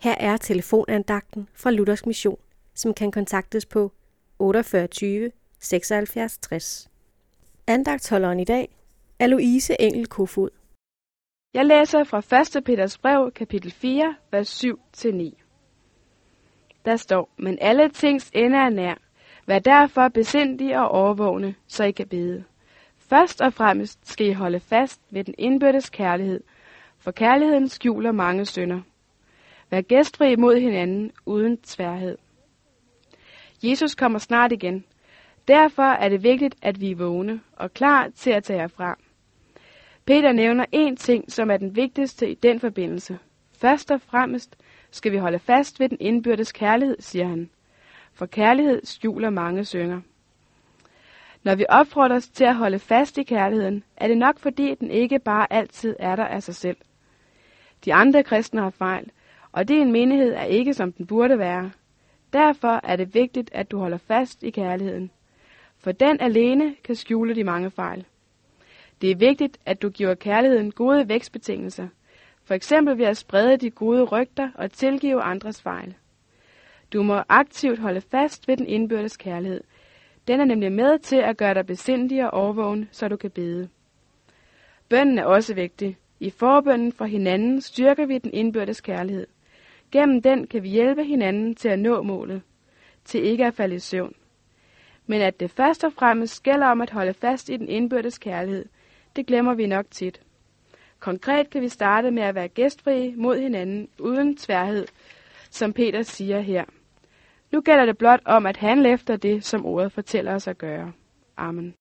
Her er telefonandagten fra Luthers Mission, som kan kontaktes på 48 76 60. Andagtholderen i dag er Louise Engel Kofod. Jeg læser fra 1. Peters brev, kapitel 4, vers 7-9. Der står, men alle tings ende er nær. Vær derfor besindige og overvågne, så I kan bede. Først og fremmest skal I holde fast ved den indbyrdes kærlighed, for kærligheden skjuler mange synder. Vær gæstfri mod hinanden uden tværhed. Jesus kommer snart igen. Derfor er det vigtigt, at vi er vågne og klar til at tage herfra. Peter nævner én ting, som er den vigtigste i den forbindelse. Først og fremmest skal vi holde fast ved den indbyrdes kærlighed, siger han. For kærlighed skjuler mange synger. Når vi opfordres til at holde fast i kærligheden, er det nok fordi den ikke bare altid er der af sig selv. De andre kristne har fejl, og din menighed er ikke som den burde være. Derfor er det vigtigt, at du holder fast i kærligheden. For den alene kan skjule de mange fejl. Det er vigtigt, at du giver kærligheden gode vækstbetingelser, for eksempel ved at sprede de gode rygter og tilgive andres fejl. Du må aktivt holde fast ved den indbyrdes kærlighed. Den er nemlig med til at gøre dig besindig og overvågen, så du kan bede. Bønnen er også vigtig. I forbønden for hinanden styrker vi den indbyrdes kærlighed. Gennem den kan vi hjælpe hinanden til at nå målet, til ikke at falde i søvn. Men at det først og fremmest gælder om at holde fast i den indbyrdes kærlighed, det glemmer vi nok tit. Konkret kan vi starte med at være gæstfrie mod hinanden uden tværhed, som Peter siger her. Nu gælder det blot om at handle efter det, som ordet fortæller os at gøre. Amen.